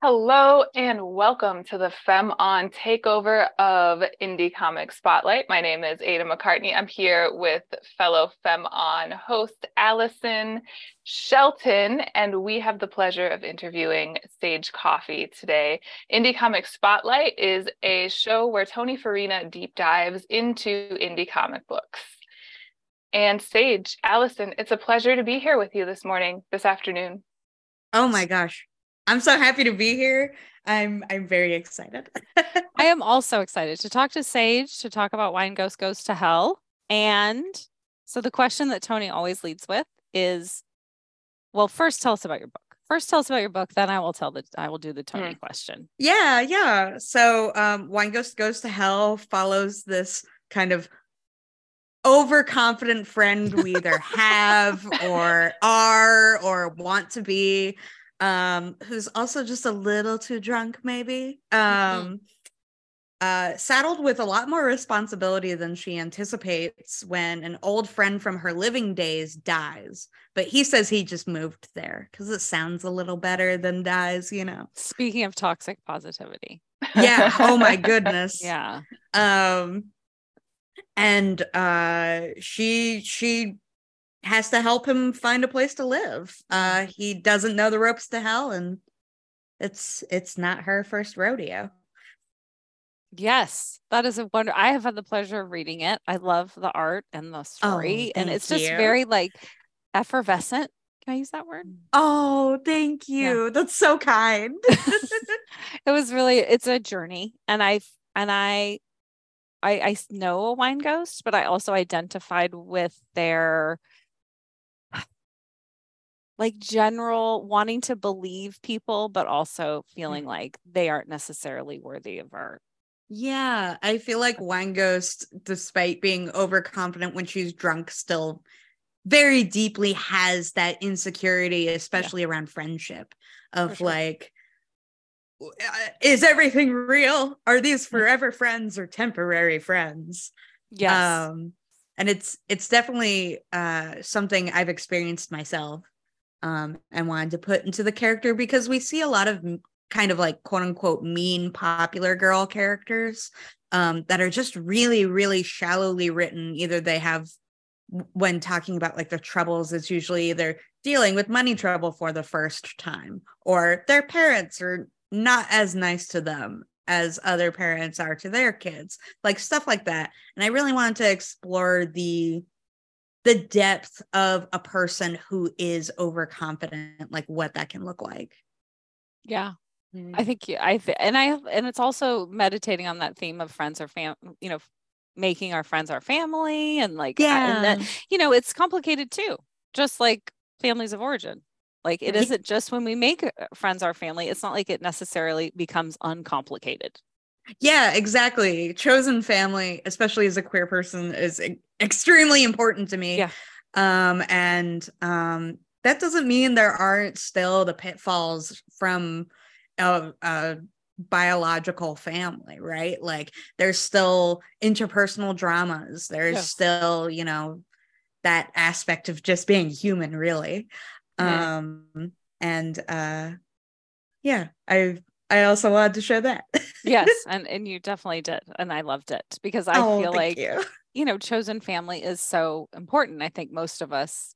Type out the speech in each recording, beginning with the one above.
Hello and welcome to the Femme On takeover of Indie Comic Spotlight. My name is Ada McCartney. I'm here with fellow Femme On host Alyson Shelton, and we have the pleasure of interviewing Sage Coffey today. Indie Comic Spotlight is a show where Tony Farina deep dives into indie comic books. And Sage, Alyson, it's a pleasure to be here with you this morning, this afternoon. Oh my gosh. I'm so happy to be here. I'm I'm very excited. I am also excited to talk to Sage to talk about Wine Ghost Goes to Hell. And so the question that Tony always leads with is well, first tell us about your book. First tell us about your book, then I will tell the I will do the Tony mm. question. Yeah, yeah. So um Wine Ghost Goes to Hell follows this kind of overconfident friend we either have or are or want to be um, who's also just a little too drunk, maybe. Mm-hmm. Um, mm-hmm. uh, saddled with a lot more responsibility than she anticipates when an old friend from her living days dies. But he says he just moved there because it sounds a little better than dies, you know. Speaking of toxic positivity. Yeah. Oh my goodness. yeah. Um, and uh, she she has to help him find a place to live. Uh, he doesn't know the ropes to hell, and it's it's not her first rodeo. Yes, that is a wonder. I have had the pleasure of reading it. I love the art and the story, oh, and it's just very like effervescent. Can I use that word? Oh, thank you. Yeah. That's so kind. it was really it's a journey, and I and I I I know a wine ghost, but I also identified with their like general wanting to believe people, but also feeling mm-hmm. like they aren't necessarily worthy of art. Yeah, I feel like Wine Ghost, despite being overconfident when she's drunk, still very deeply has that insecurity, especially yeah. around friendship, of sure. like, uh, is everything real? Are these mm. forever friends or temporary friends? Yes. Um, and it's it's definitely uh, something I've experienced myself um, and wanted to put into the character because we see a lot of kind of like quote unquote mean popular girl characters um, that are just really, really shallowly written. Either they have, when talking about like their troubles, it's usually either dealing with money trouble for the first time or their parents are not as nice to them as other parents are to their kids, like stuff like that. And I really wanted to explore the the depth of a person who is overconfident, like what that can look like. Yeah. Mm-hmm. I think I th- and I and it's also meditating on that theme of friends or fam, you know, making our friends our family and like yeah, and that, you know, it's complicated too, just like families of origin. Like it isn't just when we make uh, friends our family, it's not like it necessarily becomes uncomplicated. Yeah, exactly. Chosen family, especially as a queer person, is extremely important to me. Yeah. Um, and um, that doesn't mean there aren't still the pitfalls from a, a biological family, right? Like there's still interpersonal dramas. There's yeah. still, you know, that aspect of just being human, really. Yeah. Um, and uh, yeah, I I also wanted to share that. yes, and and you definitely did, and I loved it because I oh, feel like you. You know, chosen family is so important. I think most of us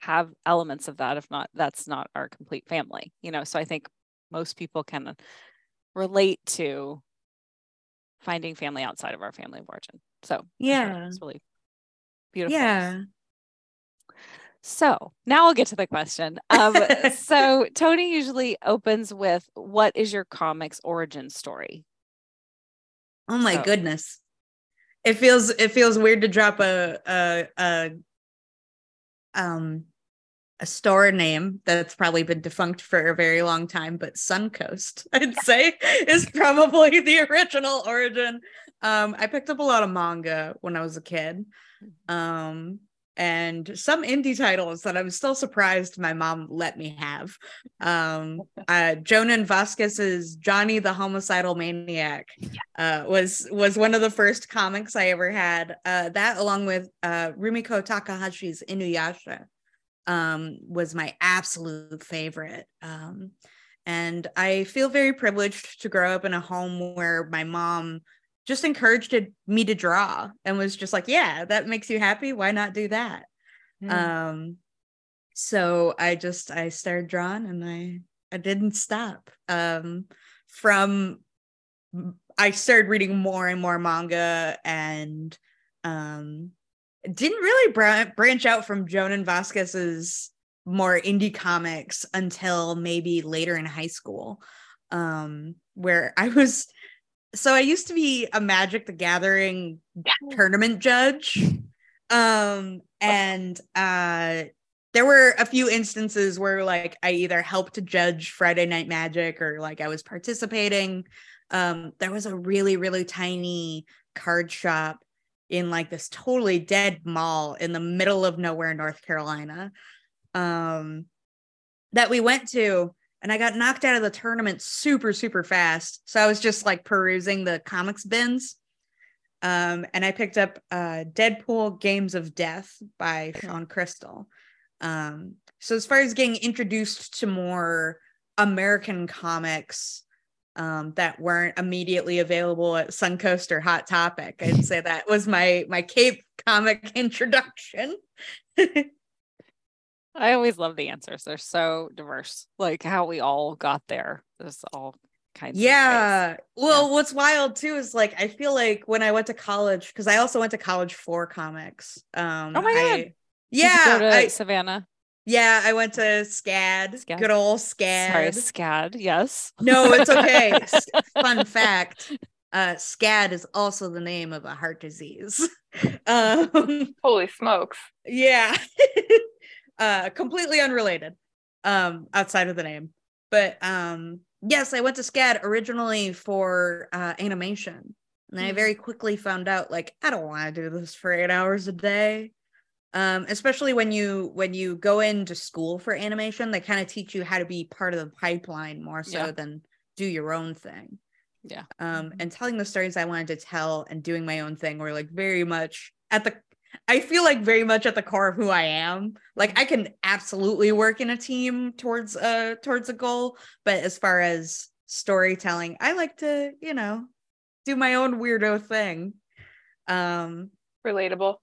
have elements of that, if not that's not our complete family. You know, so I think most people can relate to finding family outside of our family of origin. So yeah, it's really beautiful. Yeah. So now I'll get to the question. Um, so Tony usually opens with, "What is your comics origin story?" Oh my so. goodness, it feels it feels weird to drop a a, a um a store name that's probably been defunct for a very long time, but Suncoast, I'd say, is probably the original origin. Um, I picked up a lot of manga when I was a kid. Um, and some indie titles that I'm still surprised my mom let me have. Um, uh, Jhonen Vasquez's Johnny the Homicidal Maniac uh, was was one of the first comics I ever had. Uh, that, along with uh, Rumiko Takahashi's Inuyasha, um, was my absolute favorite. Um, And I feel very privileged to grow up in a home where my mom just encouraged me to draw and was just like, yeah, that makes you happy. Why not do that? Mm. Um, so I just I started drawing and I I didn't stop. Um, from I started reading more and more manga and um didn't really br- branch out from Jhonen Vasquez's more indie comics until maybe later in high school um where I was so I used to be a Magic the Gathering tournament judge. Um and uh there were a few instances where like I either helped to judge Friday Night Magic or like I was participating. Um there was a really really tiny card shop in like this totally dead mall in the middle of nowhere North Carolina. Um that we went to and I got knocked out of the tournament super, super fast. So I was just like perusing the comics bins. Um, and I picked up uh, Deadpool Games of Death by Shawn Crystal. Um, so as far as getting introduced to more American comics um, that weren't immediately available at Suncoast or Hot Topic, I'd say that was my my Cape comic introduction. I always love the answers. They're so diverse. Like how we all got there. There's all kinds of yeah. Well, yeah. what's wild too is like I feel like when I went to college, because I also went to college for comics. Um Oh my I, god. Yeah. I, Savannah. Yeah, I went to SCAD. SCAD. Good old SCAD. Sorry, SCAD. Yes. No, it's okay. Fun fact. Uh, SCAD is also the name of a heart disease. Um, Holy smokes. Yeah uh completely unrelated um outside of the name. But um yes i went to scad originally for uh animation. And mm-hmm. i very quickly found out like i don't want to do this for eight hours a day. Um especially when you when you go into school for animation they kind of teach you how to be part of the pipeline more so yeah. than do your own thing. Yeah. Um and telling the stories i wanted to tell and doing my own thing were like very much at the I feel like very much at the core of who I am. Like I can absolutely work in a team towards uh towards a goal, but as far as storytelling, I like to, you know, do my own weirdo thing. Um relatable.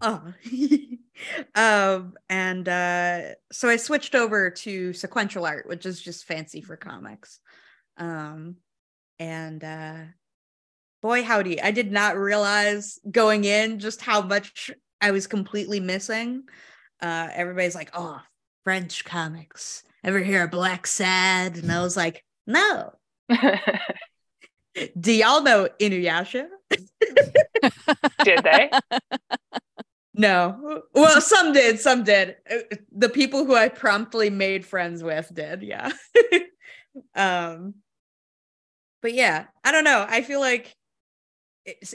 Oh. um and uh so I switched over to sequential art, which is just fancy for comics. Um and uh boy howdy. I did not realize going in just how much i was completely missing. Uh everybody's like oh french comics. Ever hear of Blacksad? And i was like no. Do y'all know inuyasha? Did they? No. Well some did some did. Uh, the people who i promptly made friends with did yeah. Um but yeah i don't know. I feel like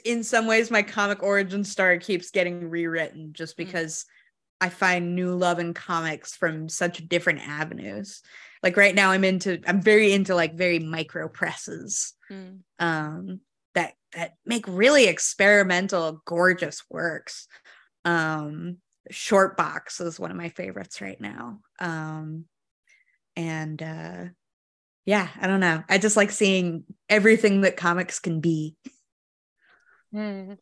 in some ways my comic origin story keeps getting rewritten just mm. because mm. I find new love in comics from such different avenues. Like right now I'm into I'm very into like very micro presses. Mm. Um that that make really experimental gorgeous works. Um ShortBox is one of my favorites right now. Um and uh yeah, I don't know. I just like seeing everything that comics can be. Mm,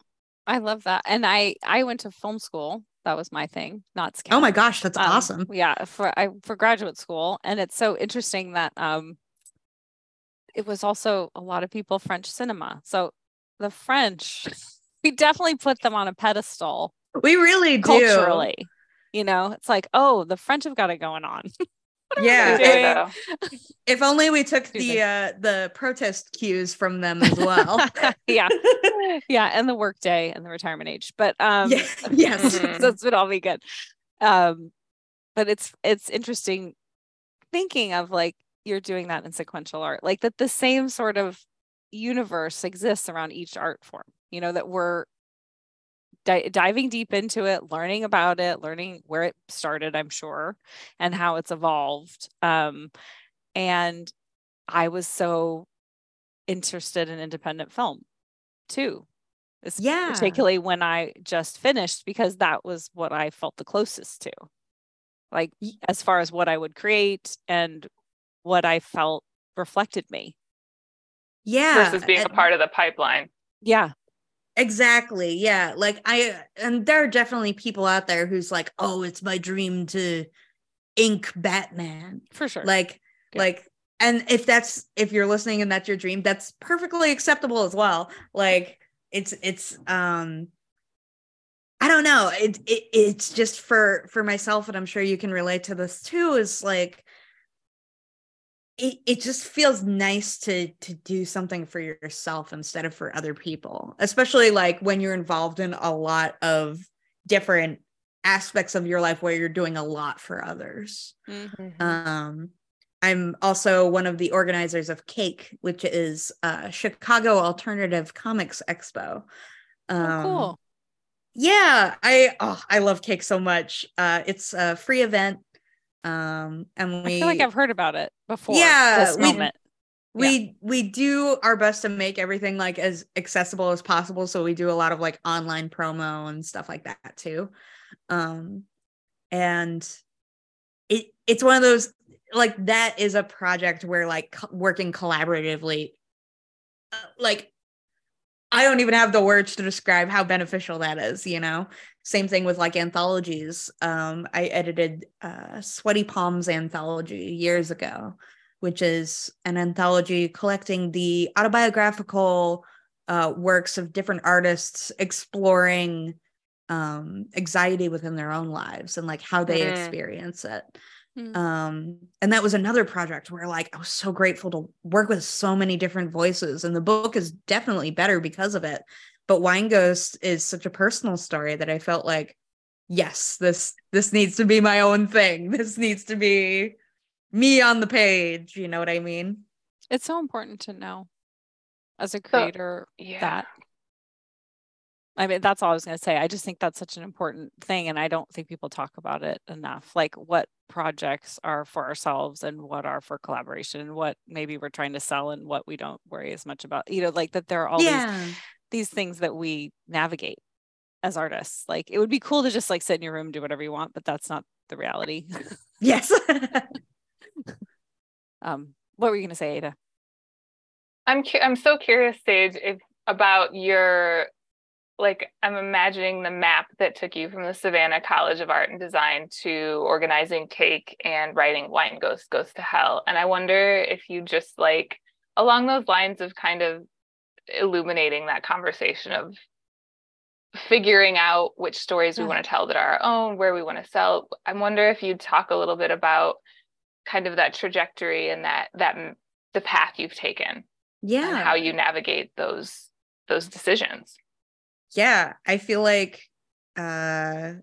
I love that. And I I went to film school. That was my thing, not SCAD. Oh my gosh, that's um, awesome. Yeah, for I for graduate school. And it's so interesting that um it was also a lot of people French cinema. So the French, we definitely put them on a pedestal. We really do. Culturally. You know, it's like, oh, the French have got it going on. yeah. if only we took the uh the protest cues from them as well. Yeah. Yeah and the workday and the retirement age but um yeah. yes. so this would all be good. Um but it's it's interesting thinking of like you're doing that in sequential art like that the same sort of universe exists around each art form you know that we're di- diving deep into it, learning about it, learning where it started, I'm sure, and how it's evolved. Um, and I was so interested in independent film too. Yeah. Particularly when I just finished, because that was what I felt the closest to. Like, as far as what I would create and what I felt reflected me. Yeah. Versus being a part of the pipeline. Yeah. Exactly. Yeah. Like I and there are definitely people out there who's like, "Oh, it's my dream to ink Batman." For sure. Like yeah. like and if that's if you're listening and that's your dream, that's perfectly acceptable as well. Like it's it's um I don't know. It, it it's just for for myself and I'm sure you can relate to this too is like it, it just feels nice to to do something for yourself instead of for other people especially like when you're involved in a lot of different aspects of your life where you're doing a lot for others. Mm-hmm. um i'm also one of the organizers of CAKE which is chicago alternative comics expo. Oh, um, oh, cool. yeah i oh i love cake so much. Uh it's a free event. Um and we I feel like I've heard about it before. Yeah, we, moment. We yeah. we do our best to make everything like as accessible as possible. So we do a lot of like online promo and stuff like that too. Um and it it's one of those like that is a project where like co- working collaboratively uh, like I don't even have the words to describe how beneficial that is, you know? Same thing with like anthologies. Um, I edited uh, Sweaty Palms anthology years ago, which is an anthology collecting the autobiographical uh, works of different artists exploring um, anxiety within their own lives and like how they mm-hmm. experience it. Mm. Um, and that was another project where like I was so grateful to work with so many different voices. And the book is definitely better because of it. But Wine Ghost is such a personal story that I felt like, yes, this this needs to be my own thing. This needs to be me on the page. You know what I mean? It's so important to know as a creator so, yeah. that I mean, that's all I was going to say. I just think that's such an important thing. And I don't think people talk about it enough. Like what projects are for ourselves and what are for collaboration and what maybe we're trying to sell and what we don't worry as much about. You know, like that there are all yeah. these these things that we navigate as artists. Like it would be cool to just like sit in your room, do whatever you want, but that's not the reality. yes. um, what were you going to say, Ada? I'm cu- I'm so curious, Sage, if about your like I'm imagining the map that took you from the Savannah College of Art and Design to organizing CAKE and writing Wine Ghost Goes to Hell. And I wonder if you just like along those lines of kind of illuminating that conversation of figuring out which stories we want to tell that are our own, where we want to sell. I wonder if you'd talk a little bit about kind of that trajectory and that that the path you've taken. Yeah. how you navigate those those decisions yeah, I feel like uh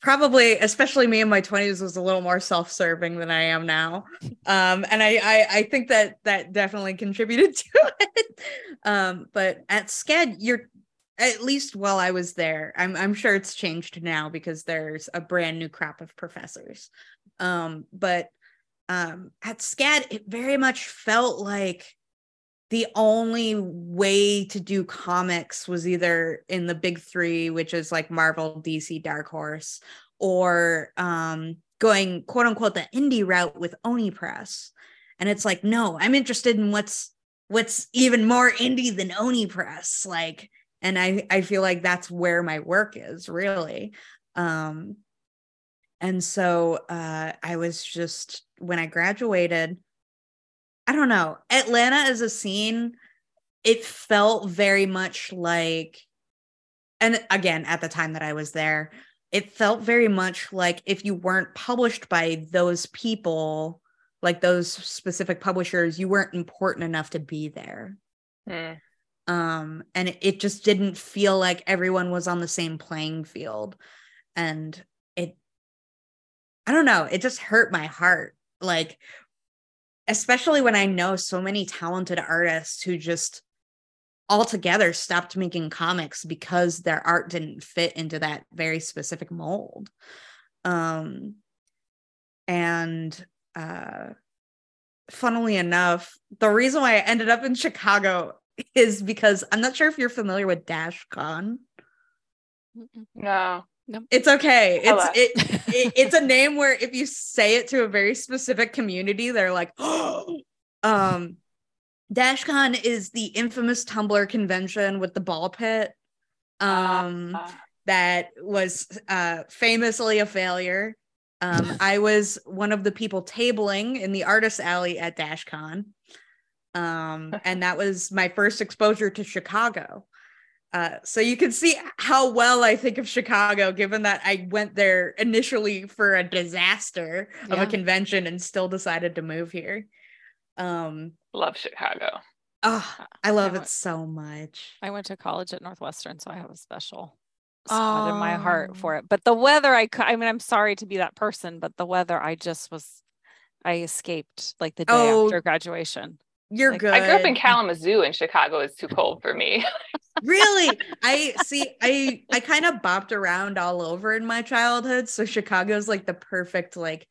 probably especially me in my 20s was a little more self-serving than I am now. Um and I I, I think that that definitely contributed to it. Um but at SCAD you're at least while I was there, I'm I'm sure it's changed now because there's a brand new crop of professors. Um but um at SCAD it very much felt like the only way to do comics was either in the big three, which is like Marvel, DC, Dark Horse, or um, going quote unquote the indie route with Oni Press. And it's like, no, I'm interested in what's what's even more indie than Oni Press. Like, and I I feel like that's where my work is really. Um, and so uh, I was just when I graduated, I don't know. Atlanta as a scene, it felt very much like, and again, at the time that I was there, it felt very much like if you weren't published by those people, like those specific publishers, you weren't important enough to be there. Mm. Um, and it, it just didn't feel like everyone was on the same playing field. And it, I don't know, it just hurt my heart. Like especially when I know so many talented artists who just altogether stopped making comics because their art didn't fit into that very specific mold. Um, and uh, funnily enough, the reason why I ended up in Chicago is because I'm not sure if you're familiar with DashCon. No. Nope. It's okay. It's it, it, it's a name where if you say it to a very specific community, they're like, oh. um, DashCon is the infamous Tumblr convention with the ball pit. Um, uh, that was uh famously a failure. Um, I was one of the people tabling in the artist alley at DashCon. Um, and that was my first exposure to Chicago. Uh, so you can see how well I think of Chicago, given that I went there initially for a disaster of yeah. a convention and still decided to move here. Um, love Chicago. Oh, I love I went, it so much. I went to college at Northwestern, so I have a special spot oh. in my heart for it. But the weather, I I mean, I'm sorry to be that person, but the weather, I just was, I escaped like the day oh, after graduation. You're like, good. I grew up in Kalamazoo, and Chicago is too cold for me. really? I see. I I kind of bopped around all over in my childhood, so Chicago's like the perfect like.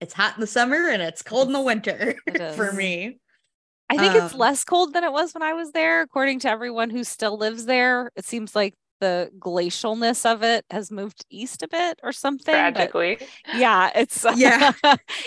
It's hot in the summer and it's cold in the winter for me. I think um, it's less cold than it was when I was there, according to everyone who still lives there. It seems like the glacialness of it has moved east a bit or something. Tragically. yeah, it's yeah.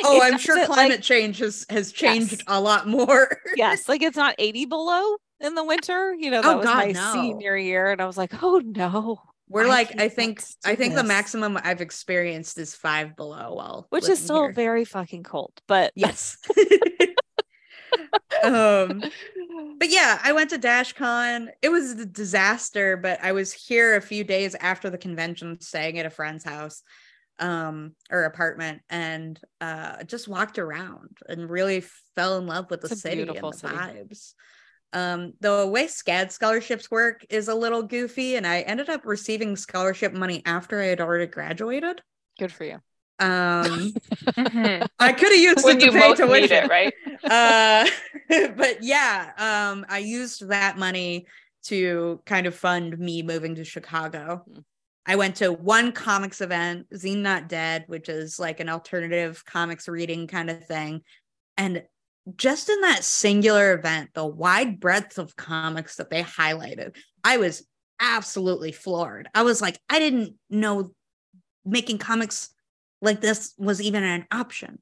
Oh, I'm sure climate like, change has has changed yes. a lot more. yes, like it's not 80 below in the winter. You know, oh, that oh, was God, my no. senior year, and I was like, oh no. We're I like, I think, I think this. the maximum I've experienced is five below. Well, which is still here. very fucking cold, but yes. um, but yeah, I went to DashCon. It was a disaster, but I was here a few days after the convention, staying at a friend's house um or apartment and uh just walked around and really fell in love with the city and the city. vibes um, the way SCAD scholarships work is a little goofy, and I ended up receiving scholarship money after I had already graduated. Good for you. Um. I could have used when it to pay tuition, it, right? uh, but yeah, um, I used that money to kind of fund me moving to Chicago. Mm. I went to one comics event, Zine Not Dead, which is like an alternative comics reading kind of thing. And just in that singular event, the wide breadth of comics that they highlighted, I was absolutely floored. I was like, I didn't know making comics like this was even an option.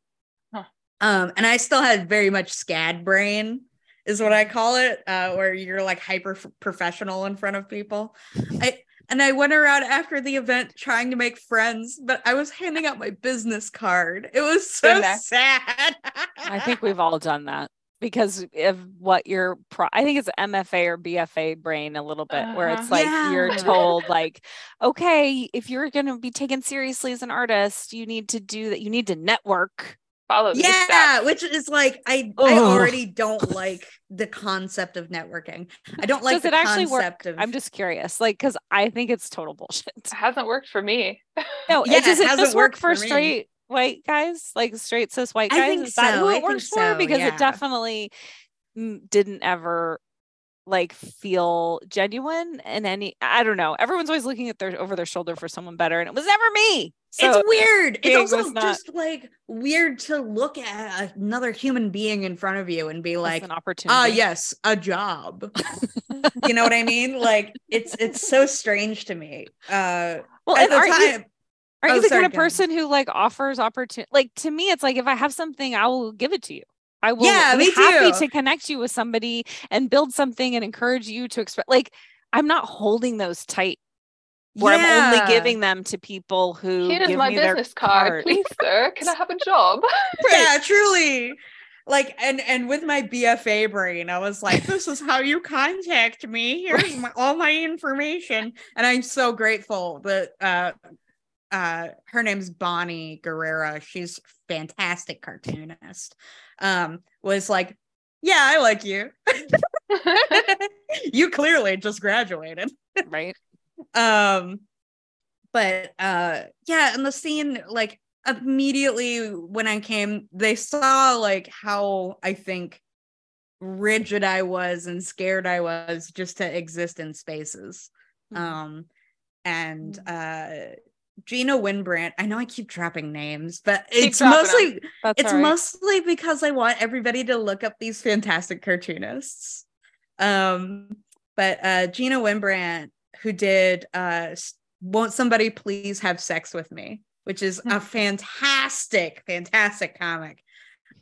Huh. Um, and I still had very much SCAD brain, is what I call it, uh, where you're like hyper professional in front of people. I and I went around after the event trying to make friends, but I was handing out my business card. It was so sad. I think we've all done that because of what your pro- I think it's MFA or BFA brain a little bit uh, where it's uh-huh. like yeah. you're told like okay if you're going to be taken seriously as an artist you need to do that you need to network follow yeah which is like I Ugh. I already don't like the concept of networking I don't like Does it actually work? Of... I'm just curious like cuz I think it's total bullshit it hasn't worked for me no yeah, it, does it, it just work for, for straight white guys, like straight cis white guys? Is that so. who it I works for? because yeah. it definitely didn't ever like feel genuine in any I don't know. Everyone's always looking at their over their shoulder for someone better, and it was never me. So it's weird. It's also not, just like weird to look at another human being in front of you and be like, an opportunity. Ah, yes, a job. you know what I mean? Like it's it's so strange to me. Uh, well, at the time, are oh, you the sorry, kind of person who like offers opportunity? Like to me, it's like if I have something, I will give it to you. I will yeah, be happy too. to connect you with somebody and build something and encourage you to express. Like I'm not holding those tight where yeah. I'm only giving them to people who Here's give my me business card, card, please, sir. Can I have a job? yeah, truly. Like and and with my BFA brain, I was like, "This is how you contact me. Here's my, all my information." And I'm so grateful that uh, uh her name's Bonnie Guerrara. She's fantastic cartoonist. Um was like, "Yeah, I like you. you clearly just graduated." right. Um but uh yeah, and the scene like immediately when I came, they saw like how I think rigid I was and scared I was just to exist in spaces. Mm-hmm. Um and mm. uh Gina Wynbrandt. I know I keep dropping names, but it's mostly it's right. mostly because I want everybody to look up these fantastic cartoonists. Um, but uh, Gina Wynbrandt, who did uh, Won't Somebody Please Have Sex with Me, which is a fantastic, fantastic comic.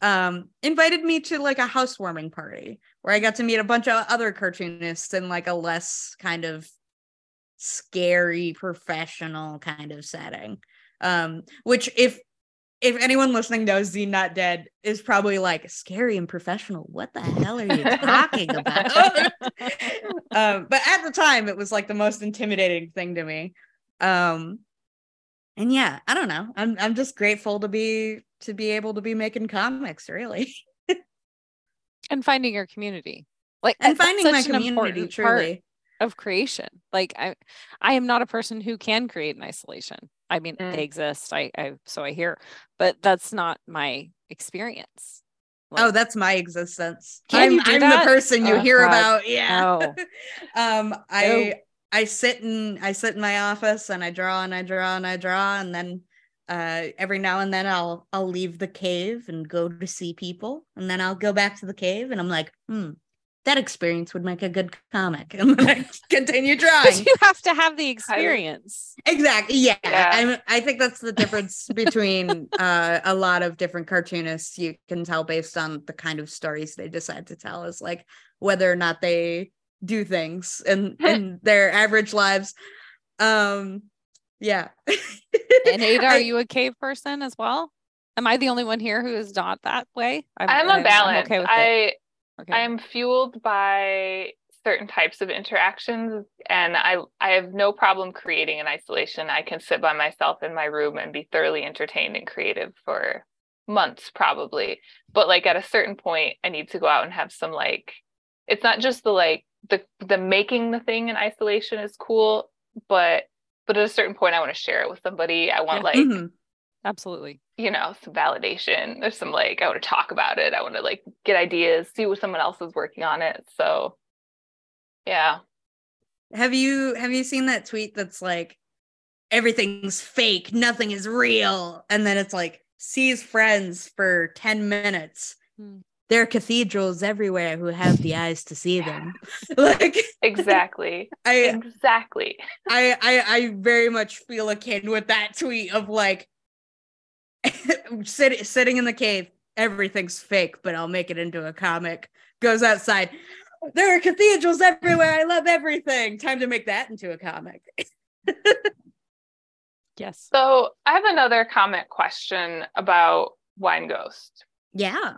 Um, invited me to like a housewarming party where I got to meet a bunch of other cartoonists in like a less kind of scary professional kind of setting. Um, which if if anyone listening knows Zine Not Dead is probably like scary and professional. What the hell are you talking about? um, but at the time, it was like the most intimidating thing to me. Um, and yeah, I don't know. I'm I'm just grateful to be to be able to be making comics, really, and finding your community. Like and finding my community truly of creation. Like I I am not a person who can create in isolation. I mean, mm. they exist. I, I so I hear, but that's not my experience. Like, oh, that's my existence. I'm, I'm the person you oh, hear God. about. Yeah. um, I I sit in I sit in my office and I draw and I draw and I draw and then uh, every now and then I'll I'll leave the cave and go to see people and then I'll go back to the cave and I'm like, hmm, that experience would make a good comic and then I continue drawing. you have to have the experience. Exactly. Yeah. yeah. i I think that's the difference between uh, a lot of different cartoonists. You can tell based on the kind of stories they decide to tell is like whether or not they do things in, in their average lives. Um yeah. and Ada, are you a cave person as well? Am I the only one here who is not that way? I'm, I'm a balance. I'm okay I it. Okay. I am fueled by certain types of interactions and I I have no problem creating in isolation. I can sit by myself in my room and be thoroughly entertained and creative for months probably. But like at a certain point I need to go out and have some like it's not just the like the the making the thing in isolation is cool, but but at a certain point I want to share it with somebody. I want yeah. like mm-hmm. Absolutely. You know, some validation. There's some like, I want to talk about it. I want to like get ideas, see what someone else is working on it. So yeah. Have you have you seen that tweet that's like everything's fake, nothing is real? And then it's like sees friends for 10 minutes. Hmm. There are cathedrals everywhere who have the eyes to see them. like exactly. I exactly. I, I I very much feel akin with that tweet of like Sit, sitting in the cave. Everything's fake, but I'll make it into a comic. Goes outside. There are cathedrals everywhere. I love everything. Time to make that into a comic. yes. So I have another comment question about Wine Ghost. Yeah.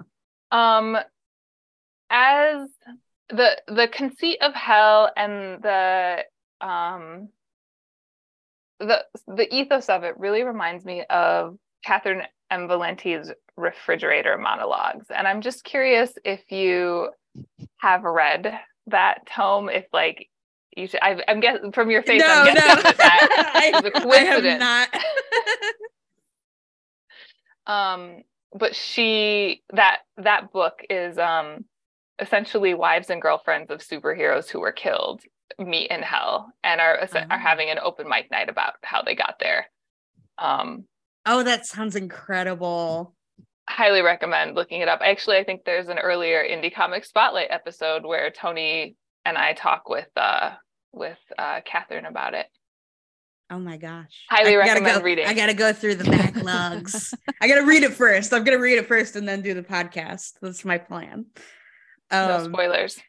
Um, as the the conceit of hell and the um the the ethos of it really reminds me of Catherynne M. Valente's refrigerator monologues. And I'm just curious if you have read that tome, if like you should, I, am guessing from your face, no, I'm guessing no. that, that is a coincidence. I not. um, but she that that book is um essentially wives and girlfriends of superheroes who were killed meet in hell and are oh. are having an open mic night about how they got there. Um, Oh, that sounds incredible. Highly recommend looking it up. Actually, I think there's an earlier indie comic spotlight episode where Tony and I talk with uh with uh Catherynne about it. Oh my gosh. Highly I recommend go, reading. I gotta go through the backlogs. I gotta read it first. I'm gonna read it first and then do the podcast. That's my plan. Um, no spoilers.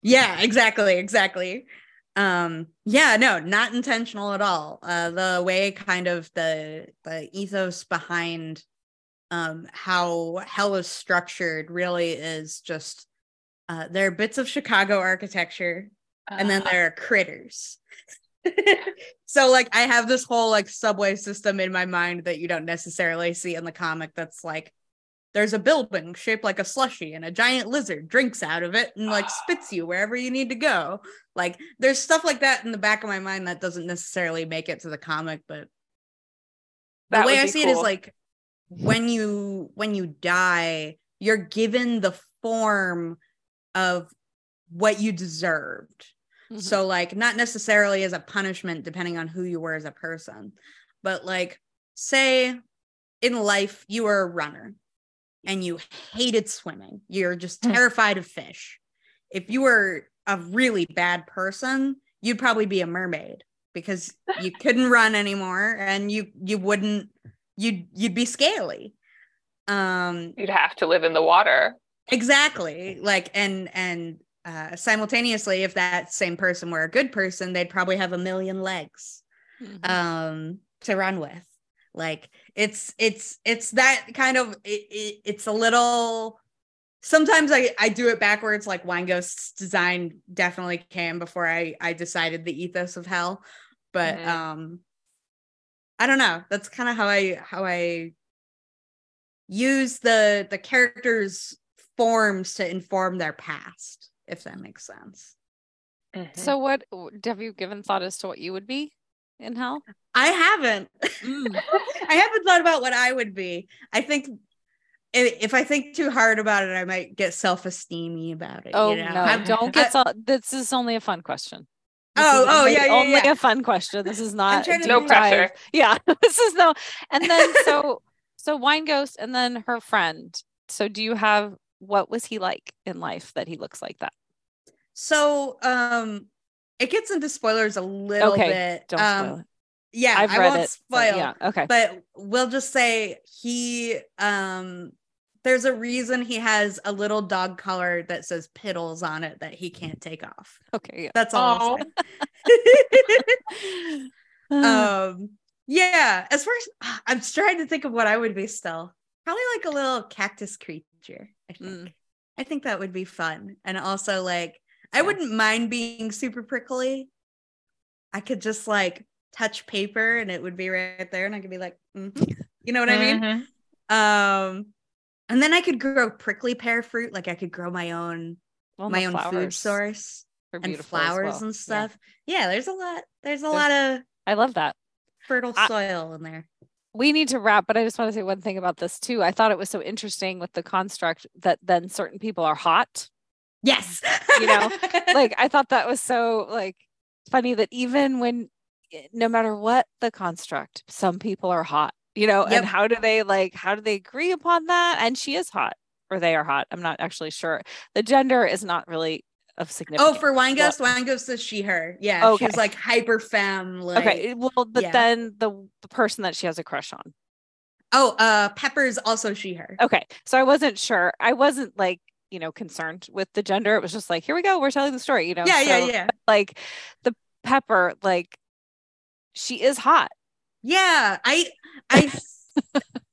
Yeah, exactly, exactly um yeah no not intentional at all uh the way kind of the the ethos behind um how hell is structured really is just uh there are bits of chicago architecture uh, and then uh-huh. there are critters so like i have this whole like subway system in my mind that you don't necessarily see in the comic that's like there's a building shaped like a slushy and a giant lizard drinks out of it and like spits you wherever you need to go. Like there's stuff like that in the back of my mind that doesn't necessarily make it to the comic, but that the way I see cool. it is like when you when you die, you're given the form of what you deserved. Mm-hmm. So like not necessarily as a punishment depending on who you were as a person, but like say in life you were a runner and you hated swimming, you're just hmm. terrified of fish. If you were a really bad person, you'd probably be a mermaid because you couldn't run anymore and you you wouldn't you'd you'd be scaly. Um you'd have to live in the water. Exactly. Like and and uh simultaneously if that same person were a good person, they'd probably have a million legs mm-hmm. um to run with. Like it's it's it's that kind of it, it, it's a little sometimes I, I do it backwards like wine ghost's design definitely came before i i decided the ethos of hell but mm-hmm. um i don't know that's kind of how i how i use the the characters forms to inform their past if that makes sense mm-hmm. so what have you given thought as to what you would be in hell i haven't mm. i haven't thought about what i would be i think if I think too hard about it, I might get self-esteemy about it. Oh you know? no, don't get so this is only a fun question. This oh, oh yeah, yeah, only yeah. a fun question. This is not no pressure. Yeah, this is no. And then so so wine ghost, and then her friend. So do you have what was he like in life that he looks like that? So um, it gets into spoilers a little okay, bit. Don't um, spoil it. Yeah, I've I read won't it, spoil. Yeah, okay. But we'll just say he um there's a reason he has a little dog collar that says piddles on it that he can't take off. Okay. Yeah. That's all. um yeah, as far as I'm trying to think of what I would be still. Probably like a little cactus creature, I think. Mm. I think that would be fun. And also like I wouldn't mind being super prickly. I could just like touch paper and it would be right there and I could be like, mm-hmm. you know what mm-hmm. I mean? Mm-hmm. Um and then I could grow prickly pear fruit. Like I could grow my own well, my own food source and flowers well. and stuff. Yeah. yeah. there's a lot. There's a there's, lot of I love that fertile soil I, in there. We need to wrap, but I just want to say one thing about this too. I thought it was so interesting with the construct that then certain people are hot. Yes. you know, like I thought that was so like funny that even when no matter what the construct, some people are hot you know yep. and how do they like how do they agree upon that and she is hot or they are hot i'm not actually sure the gender is not really of significance oh for wine ghost wine ghost is she her yeah okay. she's like hyper femme like, okay well but yeah. then the the person that she has a crush on oh uh pepper's also she her okay so i wasn't sure i wasn't like you know concerned with the gender it was just like here we go we're telling the story you know yeah so, yeah yeah like the pepper like she is hot yeah, I I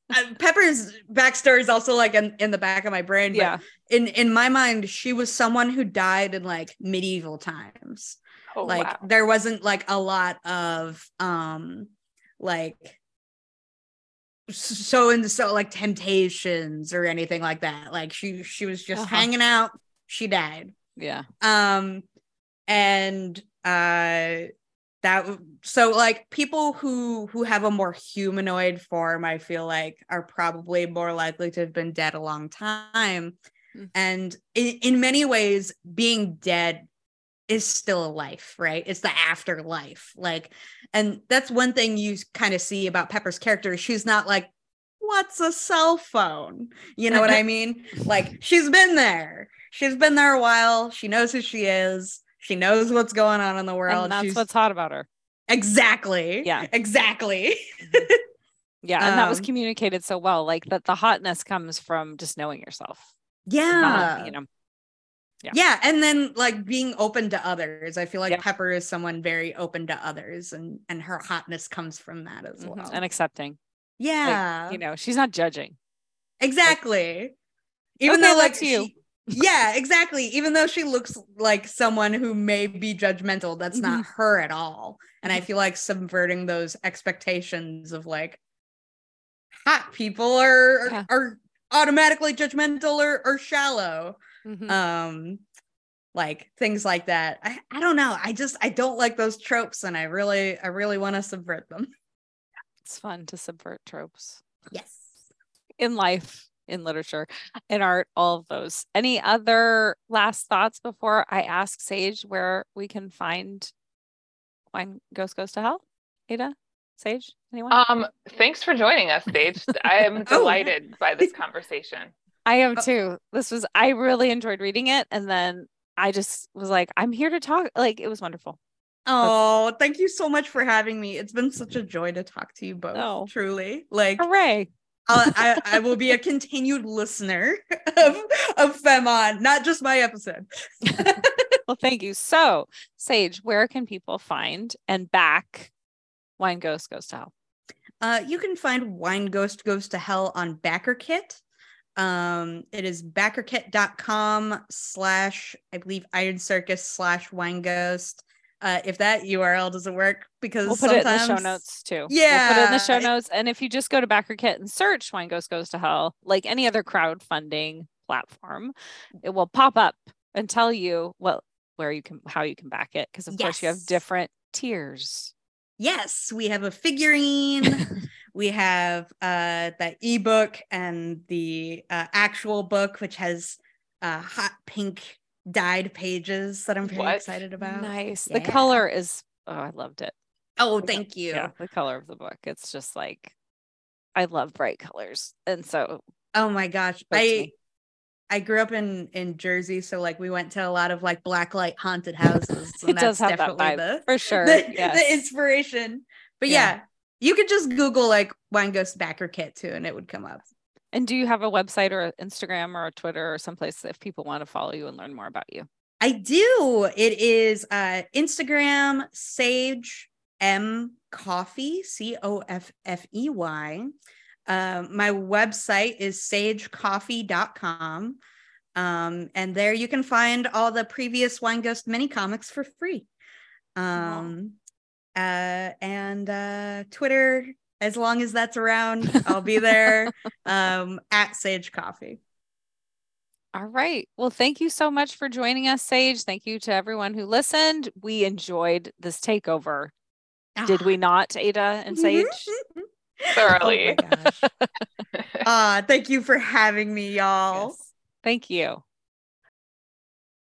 Pepper's backstory is also like in, in the back of my brain. yeah. In in my mind, she was someone who died in like medieval times. Oh, like wow. there wasn't like a lot of um like so and so like temptations or anything like that. Like she she was just uh-huh. hanging out. She died. Yeah. Um and uh that so like people who who have a more humanoid form i feel like are probably more likely to have been dead a long time mm-hmm. and in, in many ways being dead is still a life right it's the afterlife like and that's one thing you kind of see about pepper's character she's not like what's a cell phone you know what i mean like she's been there she's been there a while she knows who she is she knows what's going on in the world. And that's She's... what's hot about her. Exactly. Yeah. Exactly. Mm-hmm. yeah. And um, that was um, communicated so well. Like that the hotness comes from just knowing yourself. Yeah. Not, you know. Yeah. yeah. And then like being open to others. I feel like yeah. Pepper is someone very open to others and and her hotness comes from that as mm-hmm. well. And accepting. Yeah. Like, you know, she's not judging. Exactly. Like, Even okay, though like you. She, yeah, exactly. Even though she looks like someone who may be judgmental, that's mm-hmm. not her at all. And I mm-hmm. feel like subverting those expectations of like hot people are yeah. are automatically judgmental or, or shallow. Mm-hmm. Um like things like that. I, I don't know. I just I don't like those tropes and I really I really want to subvert them. It's fun to subvert tropes. Yes. In life in literature, in art, all of those. Any other last thoughts before I ask Sage where we can find Wine Ghost Goes to Hell? Ada? Sage? Anyone? Um, thanks for joining us, Sage. I am oh. delighted by this conversation. I am oh. too. This was I really enjoyed reading it and then I just was like, I'm here to talk. Like it was wonderful. Oh, thank you so much for having me. It's been such a joy to talk to you both. Oh. Truly. Like hooray. I, I will be a continued listener of, of Femme not just my episode. well, thank you. So, Sage, where can people find and back Wine Ghost Goes to Hell? Uh, you can find Wine Ghost Goes to Hell on BackerKit. Um, it is backerkit.com slash, I believe, Iron Circus slash Wine Ghost uh, if that URL doesn't work because we'll put it in the show notes too. Yeah, we'll put it in the show notes. And if you just go to BackerKit and search "Wine Ghost Goes to Hell," like any other crowdfunding platform, it will pop up and tell you what where you can how you can back it because of yes. course you have different tiers. Yes, we have a figurine. we have uh the ebook and the uh, actual book, which has uh, hot pink dyed pages that I'm very what? excited about. Nice. Yeah. The color is oh, I loved it. Oh, thank you. Yeah, the color of the book. It's just like I love bright colors. And so Oh my gosh. I me. I grew up in in Jersey, so like we went to a lot of like blacklight haunted houses. it does have that vibe the, for sure. The, yes. the inspiration. But yeah. yeah. You could just Google like wine ghost BackerKit too, and it would come up. And do you have a website or Instagram or a Twitter or someplace if people want to follow you and learn more about you? I do. It is uh, Instagram Sage M Coffey C O F F E Y. Uh, my website is sagecoffey.com. Um, and there you can find all the previous Wine Ghost mini comics for free. Um, uh, and uh, Twitter as long as that's around, I'll be there um, at Sage Coffey. All right. Well, thank you so much for joining us, Sage. Thank you to everyone who listened. We enjoyed this takeover. Did we ah. not, Ada and Sage? Thoroughly. Oh uh, thank you for having me, y'all. Yes. Thank you.